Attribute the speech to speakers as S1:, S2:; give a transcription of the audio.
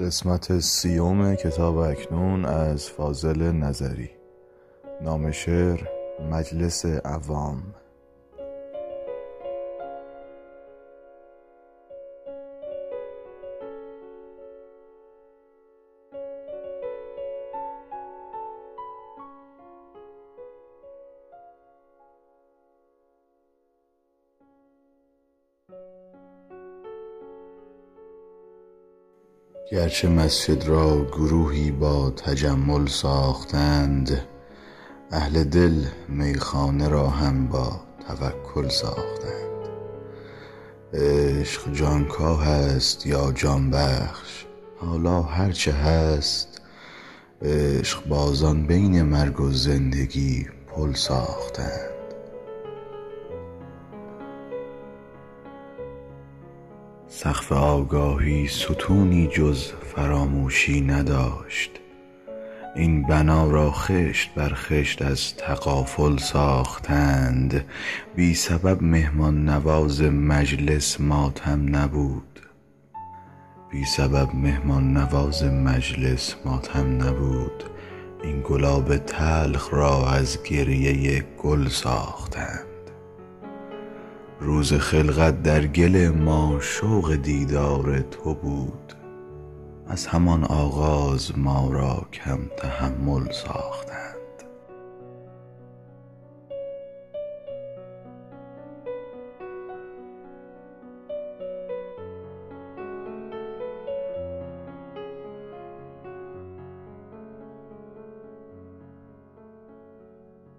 S1: قسمت سیوم کتاب اکنون از فاضل نظری. نام شعر مجلس عوام. گرچه مسجد را گروهی با تجمل ساختند اهل دل میخانه را هم با توکل ساختند. عشق جانکاه است یا جان بخش حالا هر چه هست عشقبازان بین مرگ و زندگی پل ساختند. سقف آگاهی ستونی جز فراموشی نداشت. این بنا را خشت بر خشت از تغافل ساختند. بی سبب مهمان نواز مجلس ماتم نبود. بی سبب مهمان نواز مجلس ماتم نبود. این گلاب تلخ را از گریه گل ساختند. روز خلقت در گل ما شوق دیدار تو بود. از همان آغاز ما را کم تحمل ساختند